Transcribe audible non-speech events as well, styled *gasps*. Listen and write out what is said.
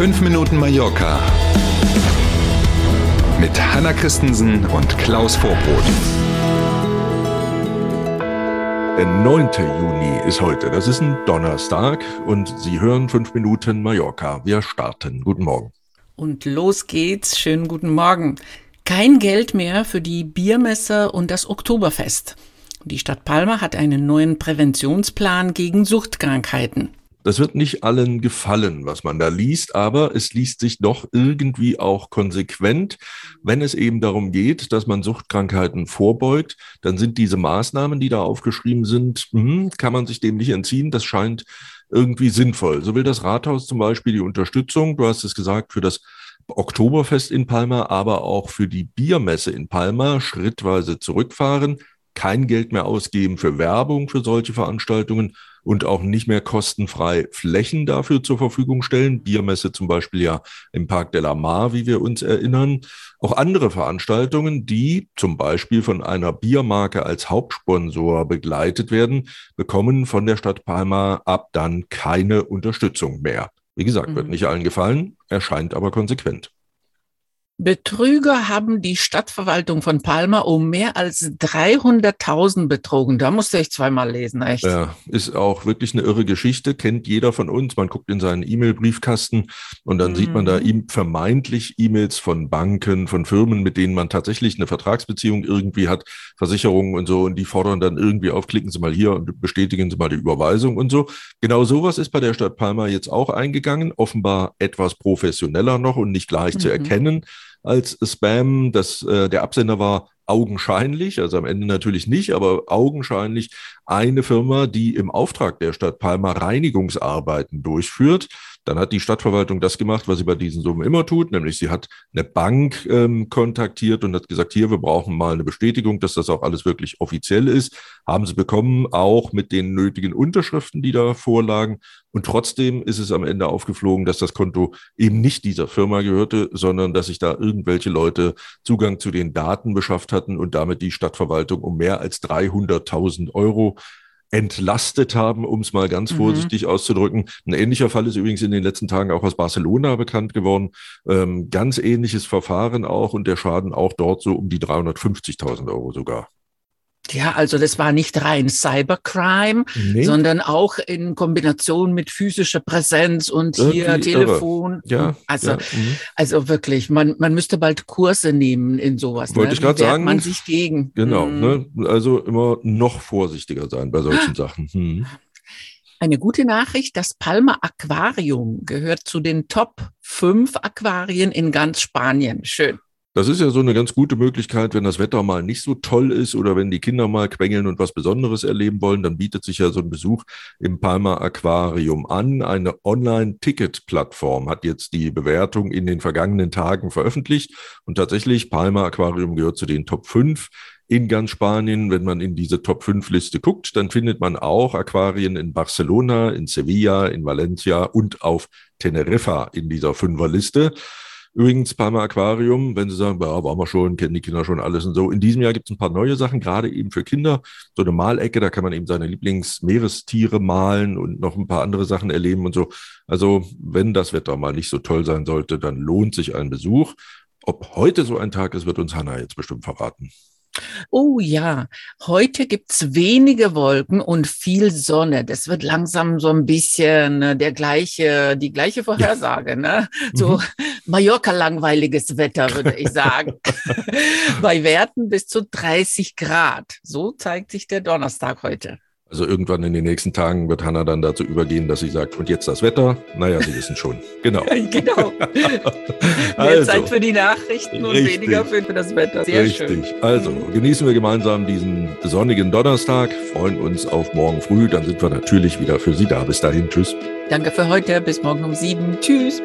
5 Minuten Mallorca mit Hanna Christensen und Klaus Vorbrot. Der 9. Juni ist heute. Das ist ein Donnerstag und Sie hören 5 Minuten Mallorca. Wir starten. Guten Morgen. Und los geht's. Schönen guten Morgen. Kein Geld mehr für die Biermesse und das Oktoberfest. Die Stadt Palma hat einen neuen Präventionsplan gegen Suchtkrankheiten. Das wird nicht allen gefallen, was man da liest, aber es liest sich doch irgendwie auch konsequent. Wenn es eben darum geht, dass man Suchtkrankheiten vorbeugt, dann sind diese Maßnahmen, die da aufgeschrieben sind, hm, kann man sich dem nicht entziehen. Das scheint irgendwie sinnvoll. So will das Rathaus zum Beispiel die Unterstützung, du hast es gesagt, für das Oktoberfest in Palma, aber auch für die Biermesse in Palma schrittweise zurückfahren kein Geld mehr ausgeben für Werbung für solche Veranstaltungen und auch nicht mehr kostenfrei Flächen dafür zur Verfügung stellen. Biermesse zum Beispiel ja im Park de la Mar, wie wir uns erinnern. Auch andere Veranstaltungen, die zum Beispiel von einer Biermarke als Hauptsponsor begleitet werden, bekommen von der Stadt Palma ab dann keine Unterstützung mehr. Wie gesagt, wird mhm. nicht allen gefallen, erscheint aber konsequent. Betrüger haben die Stadtverwaltung von Palma um mehr als 300.000 betrogen. Da musste ich zweimal lesen, echt. Ja, ist auch wirklich eine irre Geschichte, kennt jeder von uns. Man guckt in seinen E-Mail-Briefkasten und dann mhm. sieht man da mhm. vermeintlich E-Mails von Banken, von Firmen, mit denen man tatsächlich eine Vertragsbeziehung irgendwie hat, Versicherungen und so, und die fordern dann irgendwie auf, klicken Sie mal hier und bestätigen Sie mal die Überweisung und so. Genau sowas ist bei der Stadt Palma jetzt auch eingegangen, offenbar etwas professioneller noch und nicht gleich mhm. zu erkennen als Spam. Das, äh, der Absender war augenscheinlich, also am Ende natürlich nicht, aber augenscheinlich eine Firma, die im Auftrag der Stadt Palma Reinigungsarbeiten durchführt. Dann hat die Stadtverwaltung das gemacht, was sie bei diesen Summen immer tut, nämlich sie hat eine Bank ähm, kontaktiert und hat gesagt, hier, wir brauchen mal eine Bestätigung, dass das auch alles wirklich offiziell ist. Haben sie bekommen, auch mit den nötigen Unterschriften, die da vorlagen. Und trotzdem ist es am Ende aufgeflogen, dass das Konto eben nicht dieser Firma gehörte, sondern dass sich da irgendwelche Leute Zugang zu den Daten beschafft hatten und damit die Stadtverwaltung um mehr als 300.000 Euro entlastet haben, um es mal ganz mhm. vorsichtig auszudrücken. Ein ähnlicher Fall ist übrigens in den letzten Tagen auch aus Barcelona bekannt geworden. Ähm, ganz ähnliches Verfahren auch und der Schaden auch dort so um die 350.000 Euro sogar. Ja, also das war nicht rein Cybercrime, nee. sondern auch in Kombination mit physischer Präsenz und Irgendwie hier Telefon. Ja, also, ja, mhm. also wirklich, man, man müsste bald Kurse nehmen in sowas. Wollte ne? ich gerade sagen. man sich gegen. Genau, mhm. ne? also immer noch vorsichtiger sein bei solchen *gasps* Sachen. Mhm. Eine gute Nachricht, das Palma Aquarium gehört zu den Top 5 Aquarien in ganz Spanien. Schön. Das ist ja so eine ganz gute Möglichkeit, wenn das Wetter mal nicht so toll ist oder wenn die Kinder mal quengeln und was Besonderes erleben wollen, dann bietet sich ja so ein Besuch im Palma Aquarium an. Eine Online-Ticket-Plattform hat jetzt die Bewertung in den vergangenen Tagen veröffentlicht und tatsächlich Palma Aquarium gehört zu den Top 5 in ganz Spanien. Wenn man in diese Top 5 Liste guckt, dann findet man auch Aquarien in Barcelona, in Sevilla, in Valencia und auf Teneriffa in dieser Fünferliste. Übrigens, Palma Aquarium, wenn Sie sagen, ja, waren wir schon, kennen die Kinder schon alles und so. In diesem Jahr gibt es ein paar neue Sachen, gerade eben für Kinder. So eine Malecke, da kann man eben seine Lieblingsmeerestiere malen und noch ein paar andere Sachen erleben und so. Also, wenn das Wetter mal nicht so toll sein sollte, dann lohnt sich ein Besuch. Ob heute so ein Tag ist, wird uns Hanna jetzt bestimmt verraten. Oh ja, heute gibt's wenige Wolken und viel Sonne. Das wird langsam so ein bisschen äh, der gleiche, die gleiche Vorhersage, ja. ne? So mhm. Mallorca langweiliges Wetter, würde ich sagen. *laughs* Bei Werten bis zu 30 Grad. So zeigt sich der Donnerstag heute. Also irgendwann in den nächsten Tagen wird Hanna dann dazu übergehen, dass sie sagt, und jetzt das Wetter? Naja, Sie wissen schon. *laughs* Genau. genau. *laughs* Mehr also, Zeit für die Nachrichten und richtig, weniger für das Wetter. Sehr richtig. schön. Also genießen wir gemeinsam diesen sonnigen Donnerstag, freuen uns auf morgen früh, dann sind wir natürlich wieder für Sie da. Bis dahin, tschüss. Danke für heute, bis morgen um sieben. Tschüss.